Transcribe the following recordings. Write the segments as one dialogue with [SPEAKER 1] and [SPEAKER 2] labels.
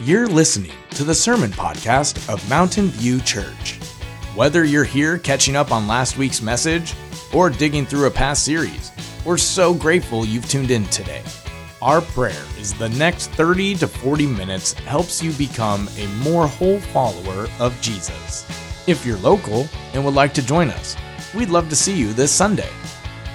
[SPEAKER 1] You're listening to the sermon podcast of Mountain View Church. Whether you're here catching up on last week's message or digging through a past series, we're so grateful you've tuned in today. Our prayer is the next 30 to 40 minutes helps you become a more whole follower of Jesus. If you're local and would like to join us, we'd love to see you this Sunday.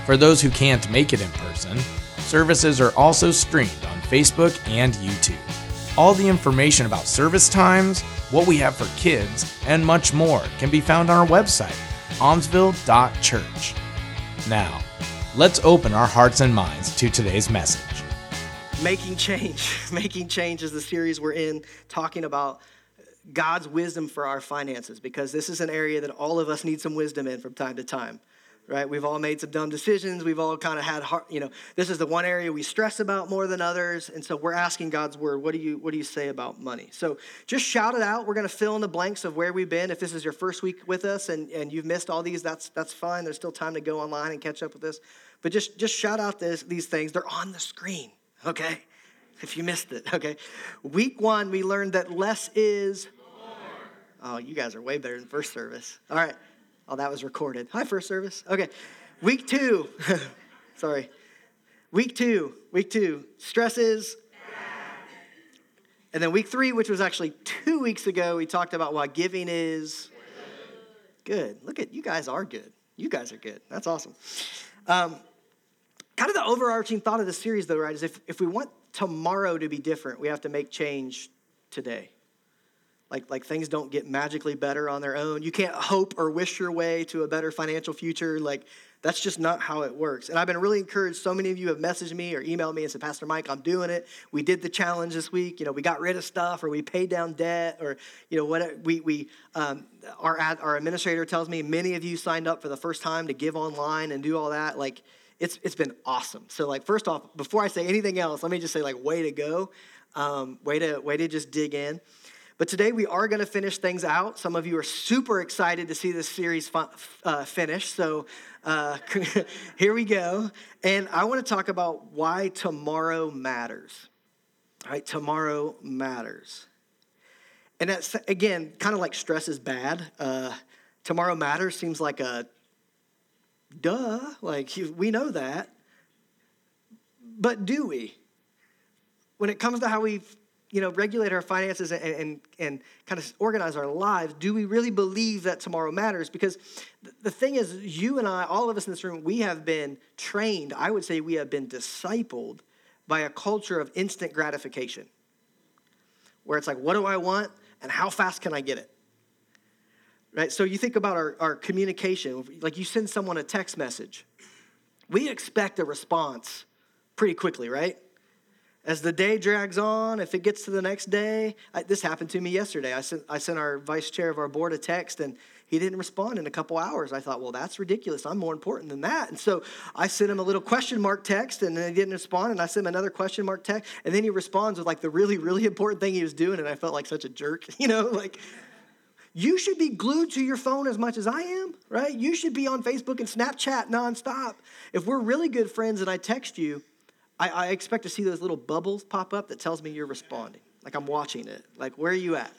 [SPEAKER 1] For those who can't make it in person, services are also streamed on Facebook and YouTube. All the information about service times, what we have for kids, and much more can be found on our website, almsville.church. Now, let's open our hearts and minds to today's message.
[SPEAKER 2] Making Change. Making Change is the series we're in, talking about God's wisdom for our finances, because this is an area that all of us need some wisdom in from time to time right? We've all made some dumb decisions. We've all kind of had, hard, you know, this is the one area we stress about more than others. And so we're asking God's word, what do you, what do you say about money? So just shout it out. We're going to fill in the blanks of where we've been. If this is your first week with us and, and you've missed all these, that's, that's fine. There's still time to go online and catch up with this. But just, just shout out this, these things. They're on the screen, okay? If you missed it, okay? Week one, we learned that less is Oh, you guys are way better than first service. All right. Oh, that was recorded. Hi, first service. Okay. Week two. Sorry. Week two. Week two. Stresses. And then week three, which was actually two weeks ago, we talked about why giving is. Good. Look at you guys are good. You guys are good. That's awesome. Um, kind of the overarching thought of the series, though, right, is if, if we want tomorrow to be different, we have to make change today like, like things don't get magically better on their own. You can't hope or wish your way to a better financial future. Like, that's just not how it works. And I've been really encouraged. So many of you have messaged me or emailed me and said, Pastor Mike, I'm doing it. We did the challenge this week. You know, we got rid of stuff or we paid down debt or, you know, what we, we um, our, our administrator tells me many of you signed up for the first time to give online and do all that. Like, it's, it's been awesome. So, like, first off, before I say anything else, let me just say, like, way to go. Um, way to way to just dig in. But today we are going to finish things out. Some of you are super excited to see this series uh, finish. So uh, here we go. And I want to talk about why tomorrow matters. All right, tomorrow matters. And that's, again, kind of like stress is bad. Uh, tomorrow matters seems like a duh, like we know that. But do we? When it comes to how we you know, regulate our finances and, and, and kind of organize our lives, do we really believe that tomorrow matters? Because the thing is, you and I, all of us in this room, we have been trained, I would say we have been discipled by a culture of instant gratification, where it's like, what do I want and how fast can I get it? Right? So you think about our, our communication, like you send someone a text message, we expect a response pretty quickly, right? As the day drags on, if it gets to the next day, I, this happened to me yesterday. I sent, I sent our vice chair of our board a text and he didn't respond in a couple hours. I thought, well, that's ridiculous. I'm more important than that. And so I sent him a little question mark text and he didn't respond. And I sent him another question mark text. And then he responds with like the really, really important thing he was doing. And I felt like such a jerk, you know, like you should be glued to your phone as much as I am, right? You should be on Facebook and Snapchat nonstop. If we're really good friends and I text you, I, I expect to see those little bubbles pop up that tells me you're responding. Like I'm watching it. Like, where are you at?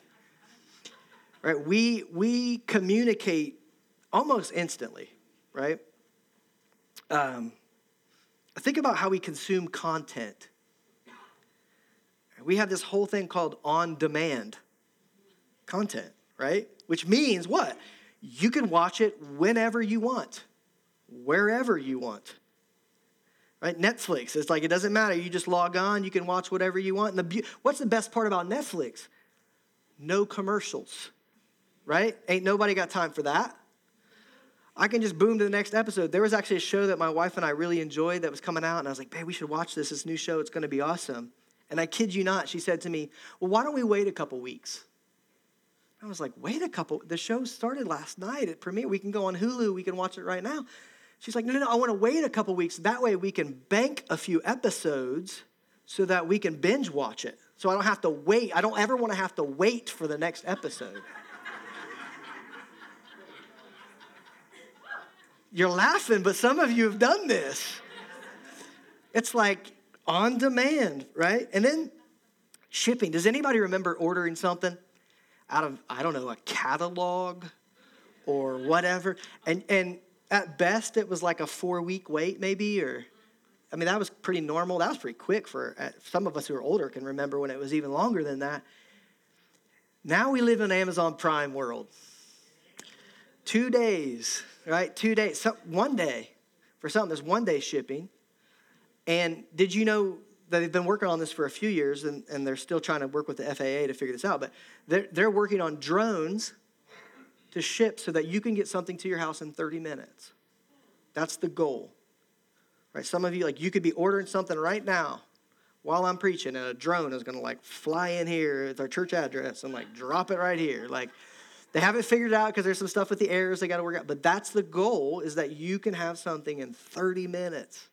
[SPEAKER 2] Right? We, we communicate almost instantly, right? Um, think about how we consume content. We have this whole thing called on demand content, right? Which means what? You can watch it whenever you want, wherever you want right? Netflix. It's like it doesn't matter. You just log on. You can watch whatever you want. And the what's the best part about Netflix? No commercials, right? Ain't nobody got time for that. I can just boom to the next episode. There was actually a show that my wife and I really enjoyed that was coming out, and I was like, "Babe, we should watch this. This new show. It's going to be awesome." And I kid you not, she said to me, "Well, why don't we wait a couple weeks?" I was like, "Wait a couple. The show started last night at premiere. We can go on Hulu. We can watch it right now." She's like, no, no, no, I want to wait a couple weeks. That way we can bank a few episodes so that we can binge watch it. So I don't have to wait. I don't ever want to have to wait for the next episode. You're laughing, but some of you have done this. It's like on demand, right? And then Shipping. Does anybody remember ordering something out of, I don't know, a catalog or whatever? And, and at best, it was like a four week wait, maybe, or I mean, that was pretty normal. That was pretty quick for uh, some of us who are older can remember when it was even longer than that. Now we live in Amazon Prime world. Two days, right? Two days. So one day for something. There's one day shipping. And did you know they've been working on this for a few years and, and they're still trying to work with the FAA to figure this out? But they're, they're working on drones to ship so that you can get something to your house in 30 minutes. That's the goal. Right? Some of you, like, you could be ordering something right now while I'm preaching, and a drone is going to like fly in here with our church address and like drop it right here. Like, they haven't figured it out because there's some stuff with the errors they got to work out. But that's the goal: is that you can have something in 30 minutes.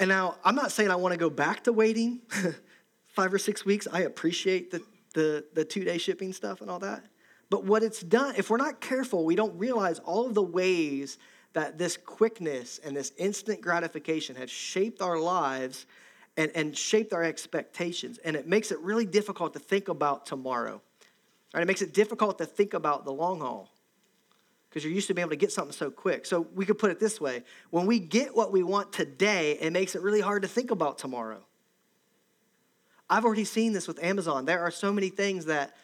[SPEAKER 2] And now, I'm not saying I want to go back to waiting five or six weeks. I appreciate the, the, the two day shipping stuff and all that. But what it's done, if we're not careful, we don't realize all of the ways that this quickness and this instant gratification have shaped our lives and, and shaped our expectations. And it makes it really difficult to think about tomorrow. Right? It makes it difficult to think about the long haul because you're used to being able to get something so quick. So we could put it this way when we get what we want today, it makes it really hard to think about tomorrow. I've already seen this with Amazon. There are so many things that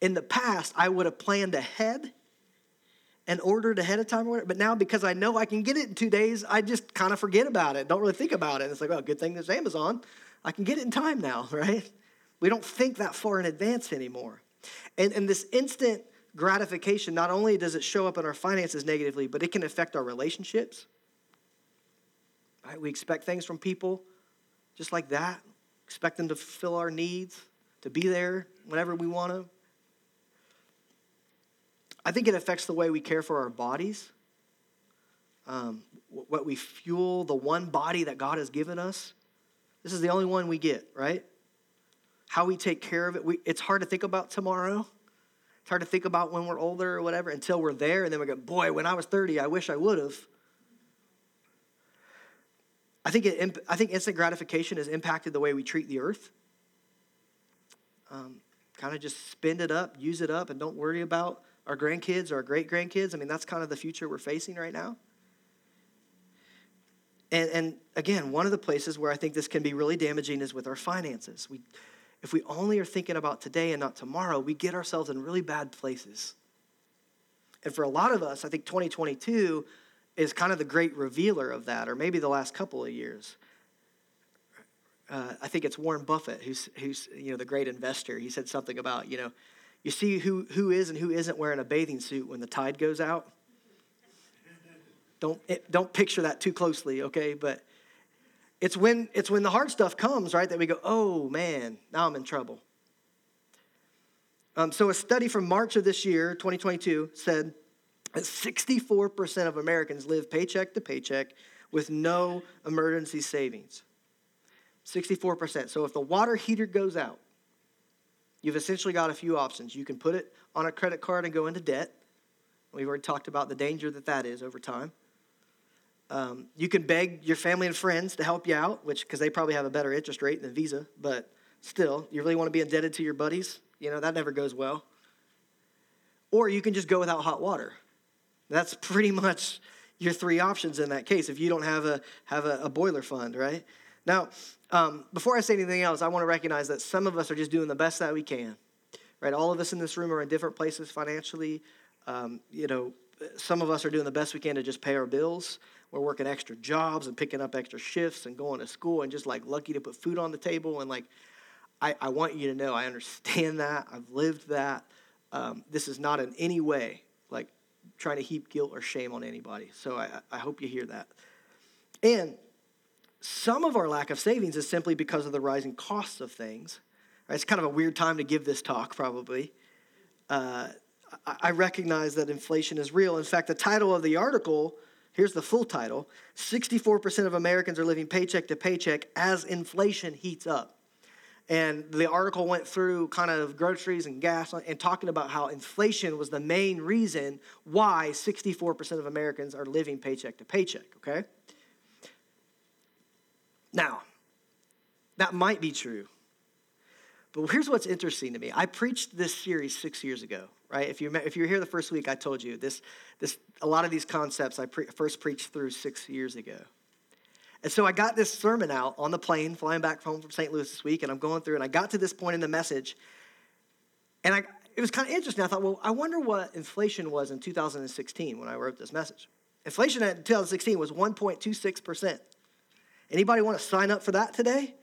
[SPEAKER 2] in the past I would have planned ahead and ordered ahead of time. But now because I know I can get it in two days, I just kind of forget about it. Don't really think about it. It's like, oh, good thing there's Amazon. I can get it in time now, right? We don't think that far in advance anymore. And, and this instant gratification, not only does it show up in our finances negatively, but it can affect our relationships. Right? We expect things from people just like that, expect them to fulfill our needs, to be there whenever we want to. I think it affects the way we care for our bodies, um, what we fuel, the one body that God has given us. This is the only one we get, right? How we take care of it. We, it's hard to think about tomorrow. It's hard to think about when we're older or whatever until we're there, and then we go, boy, when I was 30, I wish I would have. I think, it, I think instant gratification has impacted the way we treat the earth. Um, kind of just spend it up, use it up, and don't worry about our grandkids or our great grandkids. I mean, that's kind of the future we're facing right now. And, and again, one of the places where I think this can be really damaging is with our finances. We, if we only are thinking about today and not tomorrow, we get ourselves in really bad places. And for a lot of us, I think 2022 is kind of the great revealer of that, or maybe the last couple of years. Uh, I think it's Warren Buffett, who's, who's you know, the great investor. He said something about, you know, you see who, who is and who isn't wearing a bathing suit when the tide goes out? Don't, it, don't picture that too closely, okay? But it's when, it's when the hard stuff comes, right, that we go, oh man, now I'm in trouble. Um, so a study from March of this year, 2022, said 64% of Americans live paycheck to paycheck with no emergency savings. 64%. So if the water heater goes out, You've essentially got a few options. You can put it on a credit card and go into debt. We've already talked about the danger that that is over time. Um, you can beg your family and friends to help you out, which because they probably have a better interest rate than Visa, but still, you really want to be indebted to your buddies. You know that never goes well. Or you can just go without hot water. That's pretty much your three options in that case if you don't have a have a, a boiler fund, right? Now, um, before I say anything else, I want to recognize that some of us are just doing the best that we can. Right? All of us in this room are in different places financially. Um, you know, some of us are doing the best we can to just pay our bills. We're working extra jobs and picking up extra shifts and going to school and just like lucky to put food on the table. And like, I, I want you to know I understand that. I've lived that. Um, this is not in any way trying to heap guilt or shame on anybody. So I, I hope you hear that. And some of our lack of savings is simply because of the rising costs of things. It's kind of a weird time to give this talk, probably. Uh, I recognize that inflation is real. In fact, the title of the article here's the full title 64% of Americans are living paycheck to paycheck as inflation heats up. And the article went through kind of groceries and gas and talking about how inflation was the main reason why 64% of Americans are living paycheck to paycheck, okay? Now, That might be true. But here's what's interesting to me. I preached this series six years ago, right? If, you, if you were here the first week, I told you this, this, a lot of these concepts I pre- first preached through six years ago. And so I got this sermon out on the plane flying back home from St. Louis this week, and I'm going through, and I got to this point in the message, and I, it was kind of interesting. I thought, well, I wonder what inflation was in 2016 when I wrote this message. Inflation in 2016 was 1.26%. Anybody want to sign up for that today?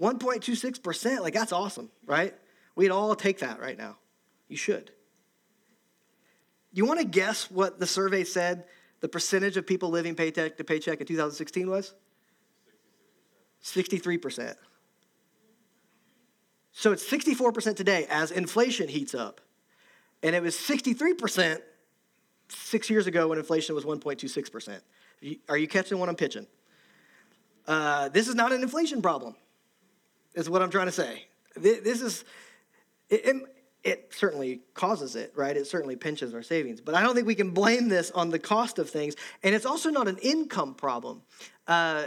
[SPEAKER 2] 1.26%, like that's awesome, right? We'd all take that right now. You should. You want to guess what the survey said the percentage of people living paycheck to paycheck in 2016 was? 63%. So it's 64% today as inflation heats up. And it was 63% six years ago when inflation was 1.26%. Are you catching what I'm pitching? Uh, this is not an inflation problem, is what I'm trying to say. This is, it, it, certainly causes it, right? It certainly pinches our savings. But I don't think we can blame this on the cost of things. And it's also not an income problem. Uh,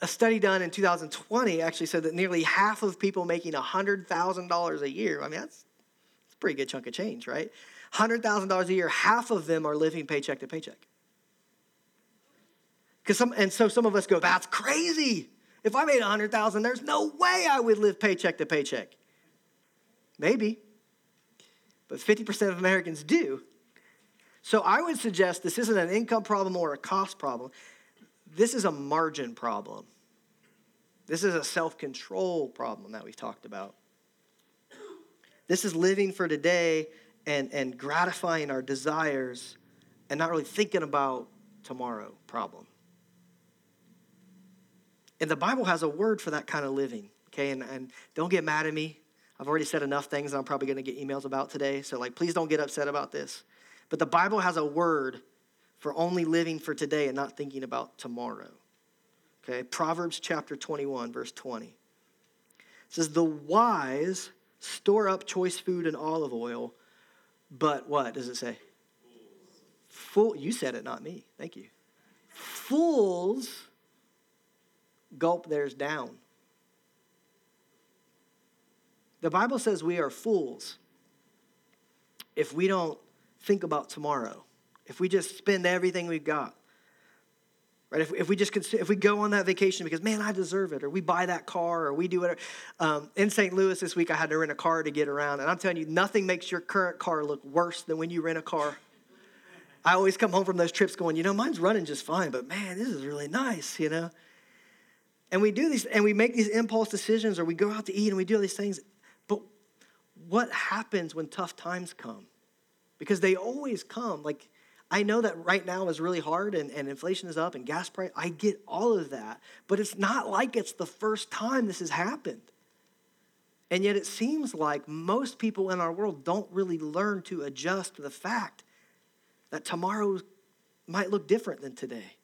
[SPEAKER 2] a study done in 2020 actually said that nearly half of people making $100,000 a year, I mean, that's, that's a pretty good chunk of change, right? $100,000 a year, half of them are living paycheck to paycheck. Because some, and so some of us go, that's crazy. If I made 100,000, there's no way I would live paycheck to paycheck. Maybe. But 50% of Americans do. So I would suggest this isn't an income problem or a cost problem. This is a margin problem. This is a self control problem that we've talked about. This is living for today and, and gratifying our desires and not really thinking about tomorrow problem. And the Bible has a word for that kind of living, okay? And, and don't get mad at me. I've already said enough things that I'm probably to get emails about today. So, like, please don't get upset about this. But the Bible has a word for only living for today and not thinking about tomorrow. Okay, Proverbs chapter 21, verse 20. It says, The wise store up choice food and olive oil, but what does it say? Fool, you said it, not me. Thank you. Fools gulp theirs down. The Bible says we are fools if we don't think about tomorrow if we just spend everything we've got. Right? If, if we just consider, if we go on that vacation because man, I deserve it, or we buy that car, or we do whatever. Um, in St. Louis this week, I had to rent a car to get around, and I'm telling you, nothing makes your current car look worse than when you rent a car. I always come home from those trips going, you know, mine's running just fine, but man, this is really nice, you know. And we do these, and we make these impulse decisions, or we go out to eat, and we do all these things. But what happens when tough times come? Because they always come. Like I know that right now is really hard and, and inflation is up and gas price. I get all of that. But it's not like it's the first time this has happened. And yet it seems like most people in our world don't really learn to adjust to the fact that tomorrow might look different than today.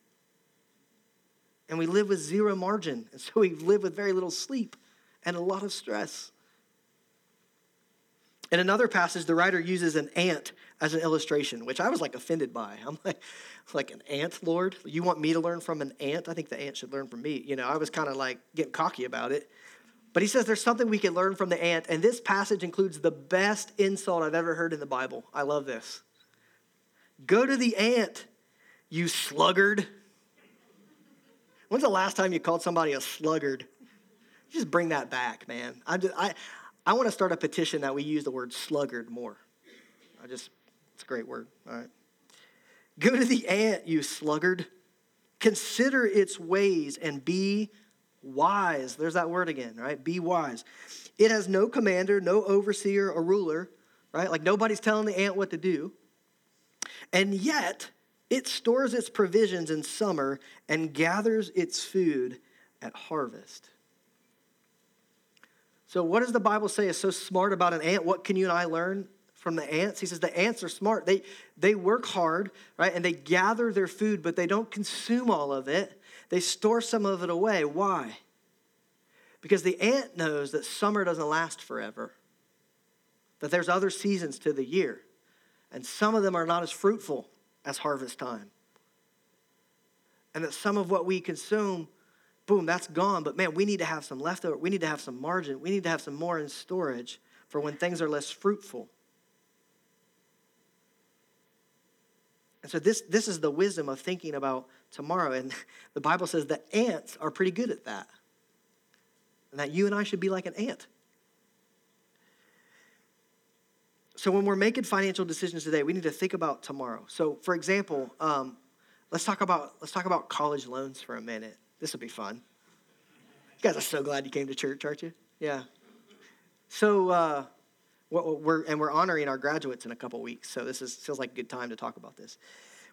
[SPEAKER 2] And we live with zero margin. And so we live with very little sleep and a lot of stress. In another passage, the writer uses an ant as an illustration, which I was like offended by. I'm like, like an ant, Lord? You want me to learn from an ant? I think the ant should learn from me. You know, I was kind of like getting cocky about it. But he says there's something we can learn from the ant, and this passage includes the best insult I've ever heard in the Bible. I love this. Go to the ant, you sluggard. When's the last time you called somebody a sluggard? Just bring that back, man. I, just, I, I want to start a petition that we use the word sluggard more. I just, it's a great word. All right. Go to the ant, you sluggard. Consider its ways and be wise. There's that word again, right? Be wise. It has no commander, no overseer or ruler, right? Like nobody's telling the ant what to do. And yet, it stores its provisions in summer and gathers its food at harvest. So, what does the Bible say is so smart about an ant? What can you and I learn from the ants? He says the ants are smart. They, they work hard, right? And they gather their food, but they don't consume all of it. They store some of it away. Why? Because the ant knows that summer doesn't last forever, that there's other seasons to the year, and some of them are not as fruitful as harvest time. And that some of what we consume boom, that's gone. But man, we need to have some leftover. We need to have some margin. We need to have some more in storage for when things are less fruitful. And so this, this is the wisdom of thinking about tomorrow. And the Bible says that ants are pretty good at that. And that you and I should be like an ant. So when we're making financial decisions today, we need to think about tomorrow. So for example, um, let's talk about let's talk about college loans for a minute. This will be fun. You guys are so glad you came to church, aren't you? Yeah. So uh, we're and we're honoring our graduates in a couple weeks. So this is feels like a good time to talk about this.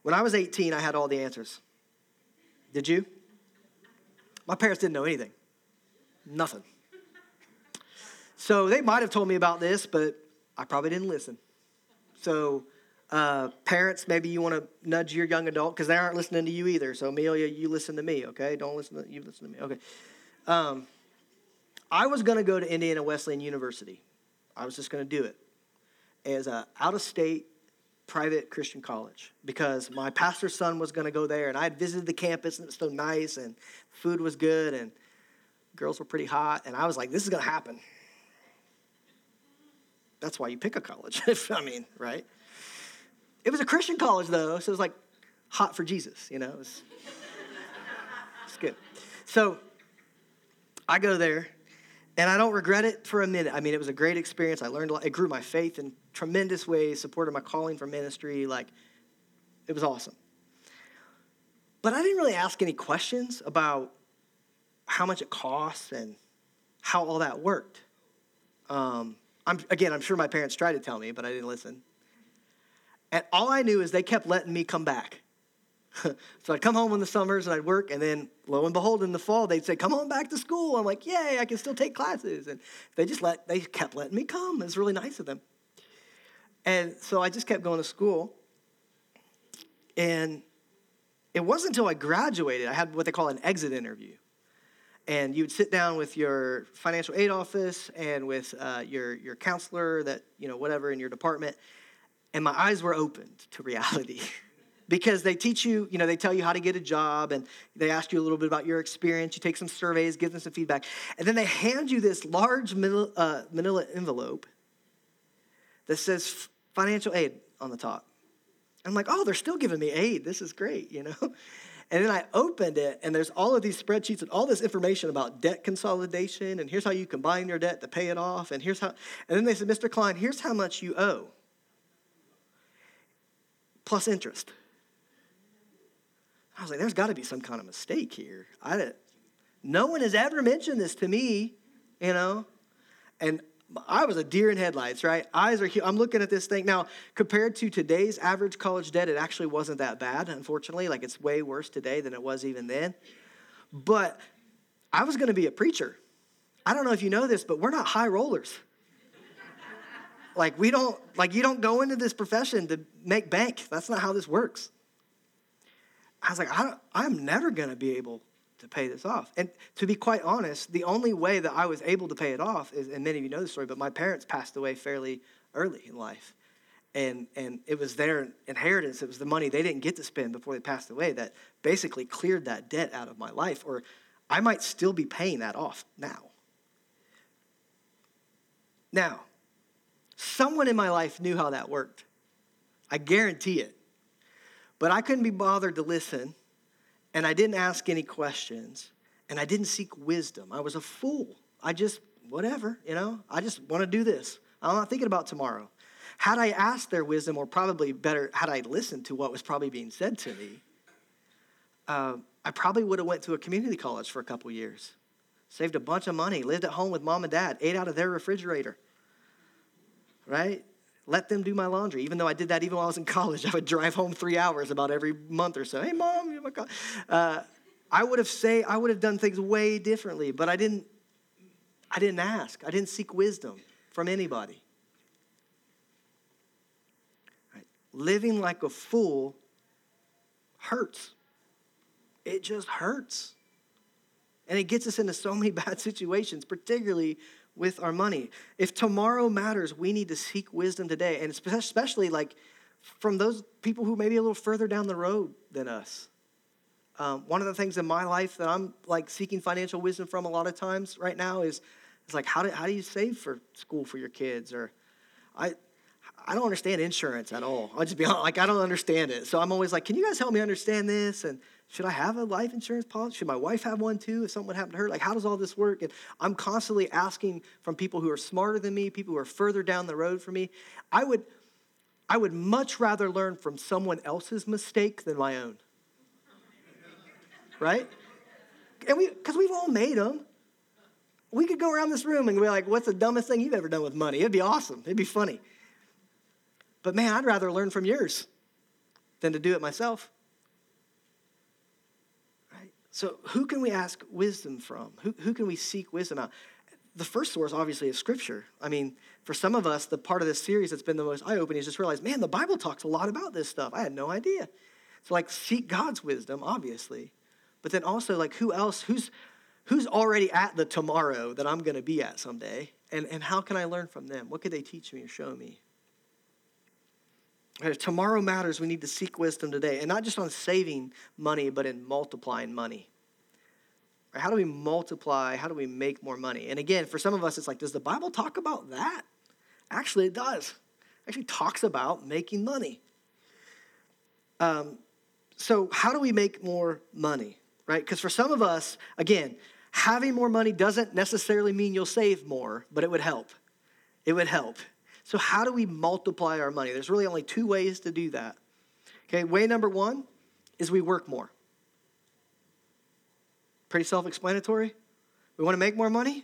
[SPEAKER 2] When I was 18, I had all the answers. Did you? My parents didn't know anything. Nothing. So they might have told me about this, but I probably didn't listen. So uh, parents, maybe you want to nudge your young adult because they aren't listening to you either. So Amelia, you listen to me, okay? Don't listen to you. Listen to me, okay? Um, I was going to go to Indiana Wesleyan University. I was just going to do it as a out of state private Christian college because my pastor's son was going to go there, and I had visited the campus and it was so nice, and food was good, and girls were pretty hot, and I was like, this is going to happen. That's why you pick a college. I mean, right? It was a Christian college, though, so it was like hot for Jesus, you know? It was, it's good. So I go there, and I don't regret it for a minute. I mean, it was a great experience. I learned a lot. It grew my faith in tremendous ways, supported my calling for ministry. Like, it was awesome. But I didn't really ask any questions about how much it costs and how all that worked. Um, I'm, again, I'm sure my parents tried to tell me, but I didn't listen. And all I knew is they kept letting me come back. so I'd come home in the summers and I'd work, and then lo and behold, in the fall, they'd say, Come on back to school. I'm like, Yay, I can still take classes. And they just let, they kept letting me come. It was really nice of them. And so I just kept going to school. And it wasn't until I graduated, I had what they call an exit interview. And you would sit down with your financial aid office and with uh, your, your counselor that, you know, whatever in your department and my eyes were opened to reality because they teach you, you know, they tell you how to get a job and they ask you a little bit about your experience. You take some surveys, give them some feedback, and then they hand you this large manila, uh, manila envelope that says financial aid on the top. I'm like, oh, they're still giving me aid. This is great, you know? And then I opened it, and there's all of these spreadsheets and all this information about debt consolidation, and here's how you combine your debt to pay it off, and here's how, and then they said, Mr. Klein, here's how much you owe plus interest. I was like, there's got to be some kind of mistake here. I, no one has ever mentioned this to me, you know? And I was a deer in headlights, right? Eyes are, I'm looking at this thing. Now, compared to today's average college debt, it actually wasn't that bad, unfortunately. Like, it's way worse today than it was even then. But I was going to be a preacher. I don't know if you know this, but we're not high rollers. Like we don't like you don't go into this profession to make bank. That's not how this works. I was like, I I'm never gonna be able to pay this off. And to be quite honest, the only way that I was able to pay it off is, and many of you know the story, but my parents passed away fairly early in life. And, and it was their inheritance, it was the money they didn't get to spend before they passed away that basically cleared that debt out of my life. Or I might still be paying that off now. Now, Someone in my life knew how that worked. I guarantee it. But I couldn't be bothered to listen, and I didn't ask any questions, and I didn't seek wisdom. I was a fool. I just, whatever, you know, I just want to do this. I'm not thinking about tomorrow. Had I asked their wisdom, or probably better, had I listened to what was probably being said to me, uh, I probably would have went to a community college for a couple years, saved a bunch of money, lived at home with mom and dad, ate out of their refrigerator right? Let them do my laundry. Even though I did that even while I was in college, I would drive home three hours about every month or so. Hey, mom, you my uh, I would have say I would have done things way differently, but I didn't. I didn't ask. I didn't seek wisdom from anybody. Right? Living like a fool hurts. It just hurts. And it gets us into so many bad situations, particularly with our money. If tomorrow matters, we need to seek wisdom today, and especially like from those people who may be a little further down the road than us. Um, one of the things in my life that I'm like seeking financial wisdom from a lot of times right now is, is like how do, how do you save for school for your kids? Or I, I don't understand insurance at all. I'll just be honest, like I don't understand it. So I'm always like, can you guys help me understand this? And should I have a life insurance policy? Should my wife have one too if something would happen to her? Like, how does all this work? And I'm constantly asking from people who are smarter than me, people who are further down the road from me. I would, I would much rather learn from someone else's mistake than my own. Right? And we, because we've all made them. We could go around this room and be like, what's the dumbest thing you've ever done with money? It'd be awesome. It'd be funny. But man, I'd rather learn from yours than to do it myself. Right? So, who can we ask wisdom from? Who, who can we seek wisdom out? The first source, obviously, is Scripture. I mean, for some of us, the part of this series that's been the most eye opening is just realize, man, the Bible talks a lot about this stuff. I had no idea. So, like, seek God's wisdom, obviously. But then also, like, who else? Who's, who's already at the tomorrow that I'm going to be at someday? And, and how can I learn from them? What could they teach me or show me? If tomorrow matters, we need to seek wisdom today. And not just on saving money, but in multiplying money. How do we multiply? How do we make more money? And again, for some of us, it's like, does the Bible talk about that? Actually, it does. It actually talks about making money. Um, so, how do we make more money, right? Because for some of us, again, having more money doesn't necessarily mean you'll save more, but it would help. It would help. So, how do we multiply our money? There's really only two ways to do that. Okay, way number one is we work more. Pretty self explanatory. We want to make more money?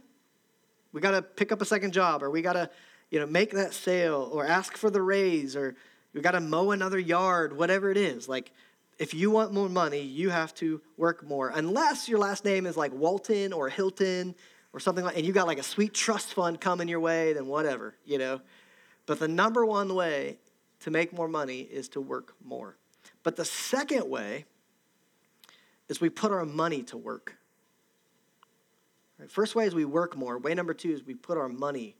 [SPEAKER 2] We got to pick up a second job, or we got to you know, make that sale, or ask for the raise, or we got to mow another yard, whatever it is. Like, if you want more money, you have to work more. Unless your last name is like Walton or Hilton or something like, and you got like a sweet trust fund coming your way, then whatever, you know. But the number one way to make more money is to work more. But the second way is we put our money to work. First way is we work more. Way number two is we put our money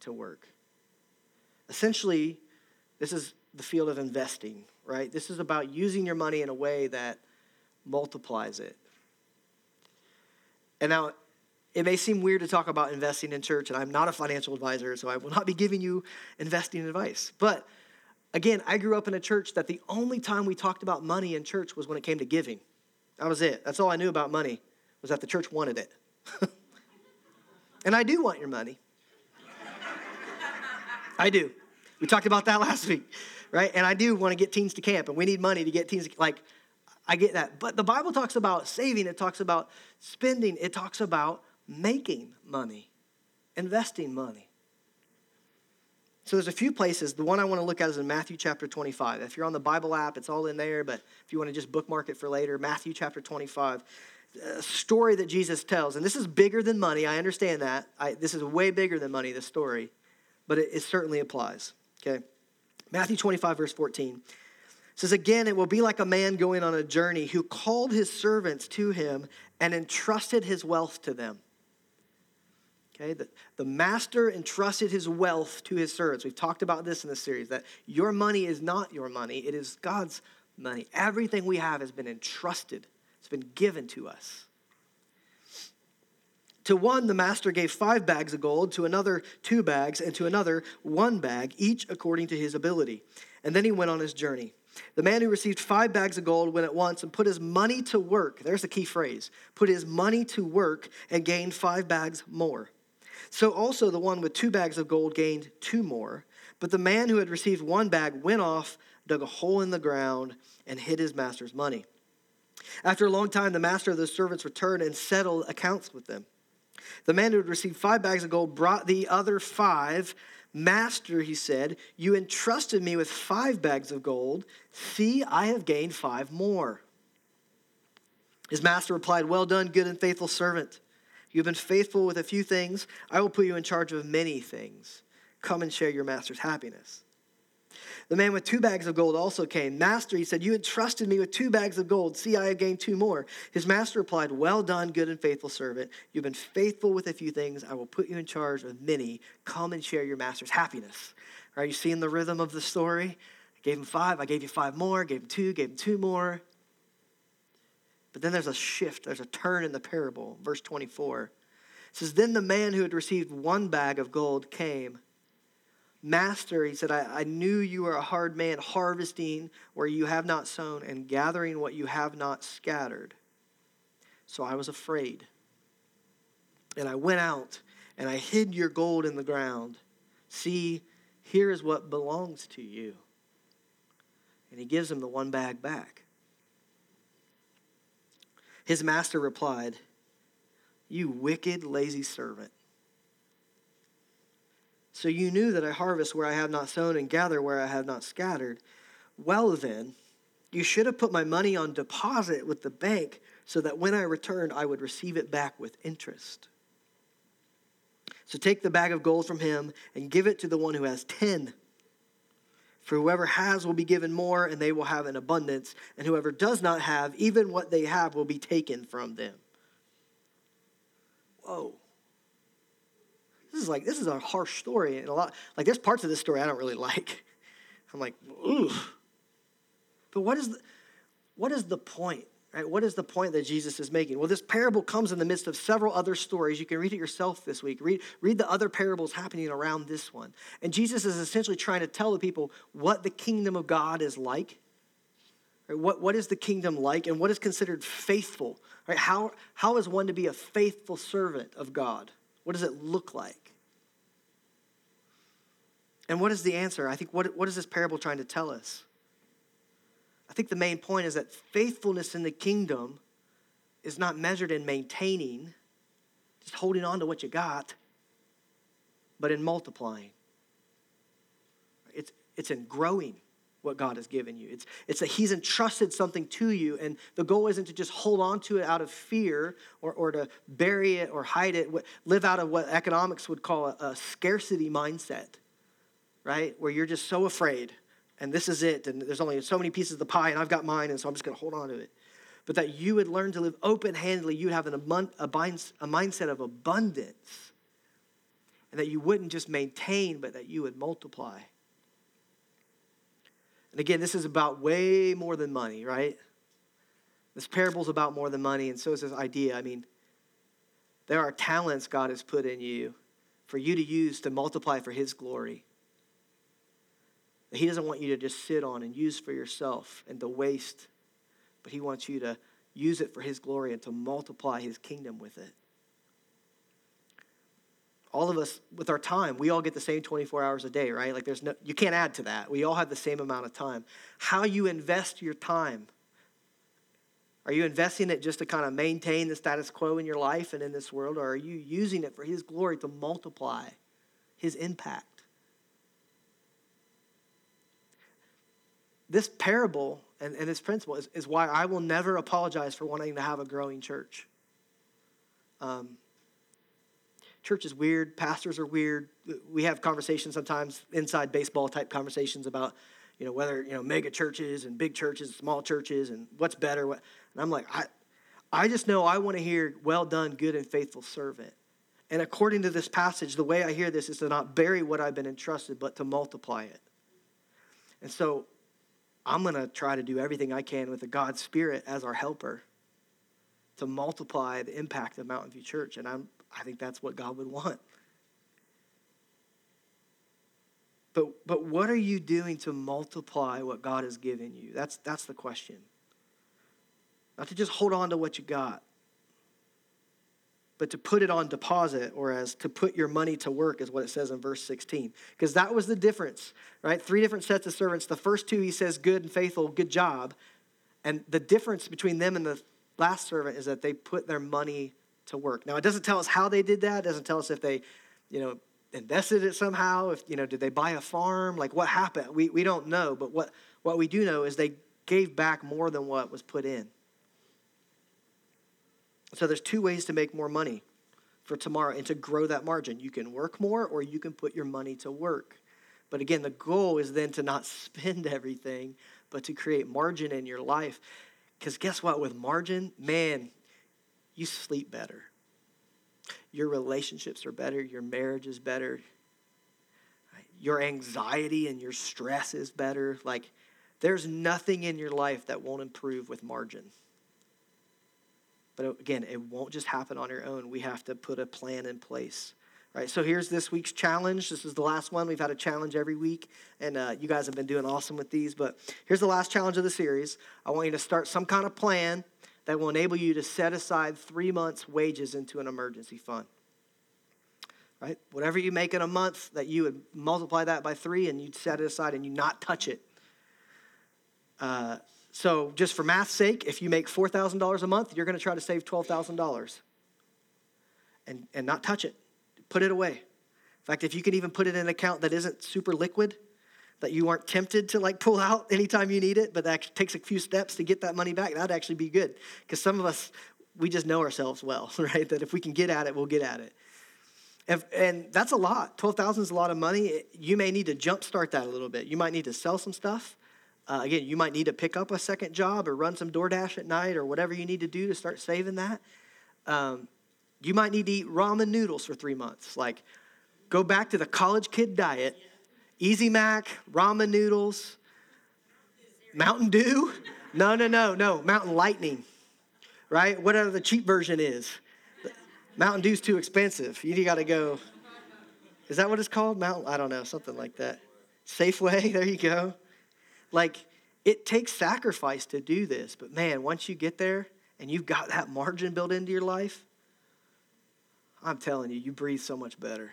[SPEAKER 2] to work. Essentially, this is the field of investing, right? This is about using your money in a way that multiplies it. And now, it may seem weird to talk about investing in church, and I'm not a financial advisor, so I will not be giving you investing advice. But again, I grew up in a church that the only time we talked about money in church was when it came to giving. That was it. That's all I knew about money, was that the church wanted it. and I do want your money. I do. We talked about that last week, right? And I do want to get teens to camp, and we need money to get teens. Like, I get that. But the Bible talks about saving, it talks about spending, it talks about making money, investing money. So there's a few places. The one I want to look at is in Matthew chapter 25. If you're on the Bible app, it's all in there, but if you want to just bookmark it for later, Matthew chapter 25 a story that Jesus tells. And this is bigger than money. I understand that. I, this is way bigger than money, this story. But it, it certainly applies. Okay? Matthew 25, verse 14 says, Again, it will be like a man going on a journey who called his servants to him and entrusted his wealth to them. Okay, the, the master entrusted his wealth to his servants. We've talked about this in the series that your money is not your money, it is God's money. Everything we have has been entrusted it's been given to us. To one, the master gave five bags of gold, to another, two bags, and to another, one bag, each according to his ability. And then he went on his journey. The man who received five bags of gold went at once and put his money to work. There's the key phrase put his money to work and gained five bags more. So also the one with two bags of gold gained two more. But the man who had received one bag went off, dug a hole in the ground, and hid his master's money. After a long time, the master of the servants returned and settled accounts with them. The man who had received five bags of gold brought the other five. Master, he said, you entrusted me with five bags of gold. See, I have gained five more. His master replied, Well done, good and faithful servant. You have been faithful with a few things. I will put you in charge of many things. Come and share your master's happiness. The man with two bags of gold also came. Master, he said, You entrusted me with two bags of gold. See, I have gained two more. His master replied, Well done, good and faithful servant. You've been faithful with a few things. I will put you in charge of many. Come and share your master's happiness. Are you seeing the rhythm of the story? I gave him five. I gave you five more. Gave him two. Gave him two more. But then there's a shift, there's a turn in the parable. Verse 24 it says, Then the man who had received one bag of gold came. Master, he said, I, I knew you were a hard man, harvesting where you have not sown and gathering what you have not scattered. So I was afraid. And I went out and I hid your gold in the ground. See, here is what belongs to you. And he gives him the one bag back. His master replied, You wicked, lazy servant. So you knew that I harvest where I have not sown and gather where I have not scattered. Well, then, you should have put my money on deposit with the bank so that when I returned, I would receive it back with interest. So take the bag of gold from him and give it to the one who has ten. For whoever has will be given more, and they will have an abundance. And whoever does not have, even what they have will be taken from them. Whoa. This is like, this is a harsh story. And a lot, like, there's parts of this story I don't really like. I'm like, ooh. But what is the, what is the point? Right? What is the point that Jesus is making? Well, this parable comes in the midst of several other stories. You can read it yourself this week. Read, read the other parables happening around this one. And Jesus is essentially trying to tell the people what the kingdom of God is like. Right? What, what is the kingdom like and what is considered faithful? Right? How, how is one to be a faithful servant of God? What does it look like? And what is the answer? I think what, what is this parable trying to tell us? I think the main point is that faithfulness in the kingdom is not measured in maintaining, just holding on to what you got, but in multiplying. It's, it's in growing what God has given you. It's, it's that He's entrusted something to you, and the goal isn't to just hold on to it out of fear or, or to bury it or hide it, live out of what economics would call a, a scarcity mindset, right? Where you're just so afraid and this is it, and there's only so many pieces of the pie, and I've got mine, and so I'm just going to hold on to it. But that you would learn to live open handedly, you'd have an, a, a mindset of abundance, and that you wouldn't just maintain, but that you would multiply. And again, this is about way more than money, right? This parable is about more than money, and so is this idea. I mean, there are talents God has put in you for you to use to multiply for His glory that He doesn't want you to just sit on and use for yourself and to waste, but He wants you to use it for His glory and to multiply His kingdom with it. All of us, with our time, we all get the same 24 hours a day, right? Like there's no, you can't add to that. We all have the same amount of time. How you invest your time. Are you investing it just to kind of maintain the status quo in your life and in this world, or are you using it for His glory to multiply His impact? This parable and, and this principle is, is why I will never apologize for wanting to have a growing church. Um, church is weird, pastors are weird. We have conversations sometimes, inside baseball type conversations about, you know, whether, you know, mega churches and big churches, small churches, and what's better. What, and I'm like, I, I just know I want to hear, well done, good and faithful servant. And according to this passage, the way I hear this is to not bury what I've been entrusted, but to multiply it. And so I'm going to try to do everything I can with the God Spirit as our helper to multiply the impact of Mountain View Church. And I'm, I think that's what God would want. But, but what are you doing to multiply what God has given you? That's, that's the question. Not to just hold on to what you got, but to put it on deposit or as to put your money to work is what it says in verse 16 because that was the difference right? Three different sets of servants. The first two he says good and faithful good job. And the difference between them and the last servant is that they put their money to work. Now it doesn't tell us how they did that. It doesn't tell us if they you know invested it somehow if you know did they buy a farm? Like what happened? We, we don't know. But what what we do know is they gave back more than what was put in so there's two ways to make more money for tomorrow and to grow that margin. You can work more or you can put your money to work. But again, the goal is then to not spend everything, but to create margin in your life. Because guess what? With margin, man, you sleep better. Your relationships are better. Your marriage is better. Your anxiety and your stress is better. Like, there's nothing in your life that won't improve with margin. But again, it won't just happen on your own. We have to put a plan in place. Right, so here's this week's challenge. This is the last one. We've had a challenge every week, and uh, you guys have been doing awesome with these. But here's the last challenge of the series. I want you to start some kind of plan that will enable you to set aside three months' wages into an emergency fund. Right? Whatever you make in a month, that you would multiply that by three and you'd set it aside and you not touch it. Uh, so, just for math's sake, if you make $4,000 a month, you're going to try to save $12,000 and, and not touch it. Put it away. In fact, if you can even put it in an account that isn't super liquid, that you aren't tempted to like pull out anytime you need it, but that takes a few steps to get that money back, that'd actually be good. Because some of us, we just know ourselves well, right? That if we can get at it, we'll get at it. If, and that's a lot. 12,000 is a lot of money. You may need to jumpstart that a little bit. You might need to sell some stuff. Uh, again, you might need to pick up a second job or run some DoorDash at night or whatever you need to do to start saving that. Um, you might need to eat ramen noodles for three months. Like, go back to the college kid diet Easy Mac, ramen noodles, Mountain Dew. No, no, no, no. Mountain Lightning, right? Whatever the cheap version is. Mountain Dew's too expensive. You got to go. Is that what it's called? Mountain? I don't know, something like that. Safeway, there you go. Like, it takes sacrifice to do this, but man, once you get there and you've got that margin built into your life, I'm telling you, you breathe so much better.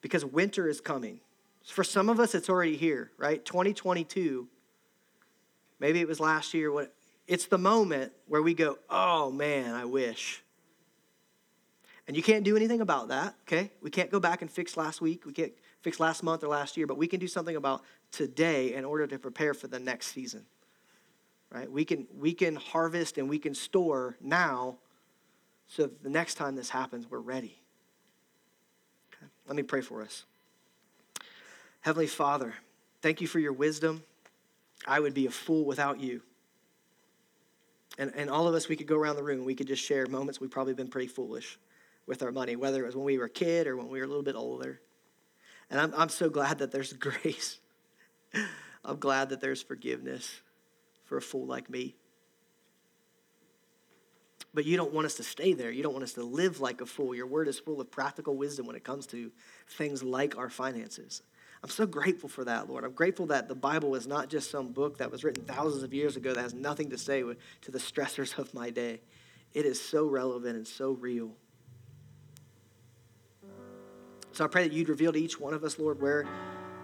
[SPEAKER 2] Because winter is coming. For some of us, it's already here, right? 2022, maybe it was last year. It's the moment where we go, oh man, I wish. And you can't do anything about that, okay? We can't go back and fix last week. We can't fix last month or last year, but we can do something about today in order to prepare for the next season. Right? We can we can harvest and we can store now so the next time this happens, we're ready. Okay? Let me pray for us. Heavenly Father, thank you for your wisdom. I would be a fool without you. And, and all of us, we could go around the room, we could just share moments we've probably been pretty foolish with our money, whether it was when we were a kid or when we were a little bit older. And I'm, I'm so glad that there's grace. I'm glad that there's forgiveness for a fool like me. But you don't want us to stay there. You don't want us to live like a fool. Your word is full of practical wisdom when it comes to things like our finances. I'm so grateful for that, Lord. I'm grateful that the Bible is not just some book that was written thousands of years ago that has nothing to say to the stressors of my day. It is so relevant and so real. So I pray that you'd reveal to each one of us, Lord, where,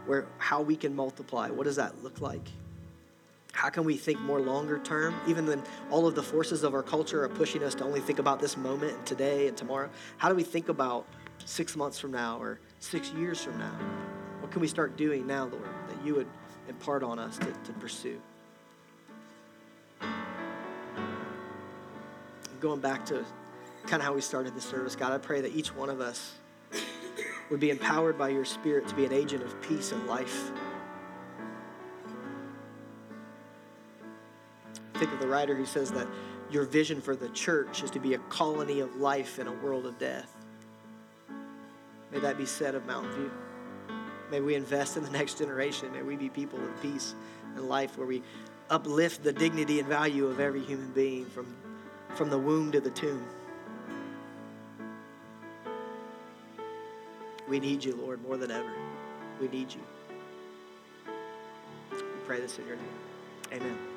[SPEAKER 2] where, how we can multiply. What does that look like? How can we think more longer term? Even when all of the forces of our culture are pushing us to only think about this moment and today and tomorrow, how do we think about six months from now or six years from now? What can we start doing now, Lord, that you would impart on us to, to pursue? Going back to kind of how we started the service, God, I pray that each one of us would be empowered by your Spirit to be an agent of peace and life. Think of the writer who says that your vision for the church is to be a colony of life in a world of death. May that be said of Mountain View. May we invest in the next generation. May we be people of peace and life where we uplift the dignity and value of every human being from, from the womb to the tomb. We need you, Lord, more than ever. We need you. We pray this in your name. Amen.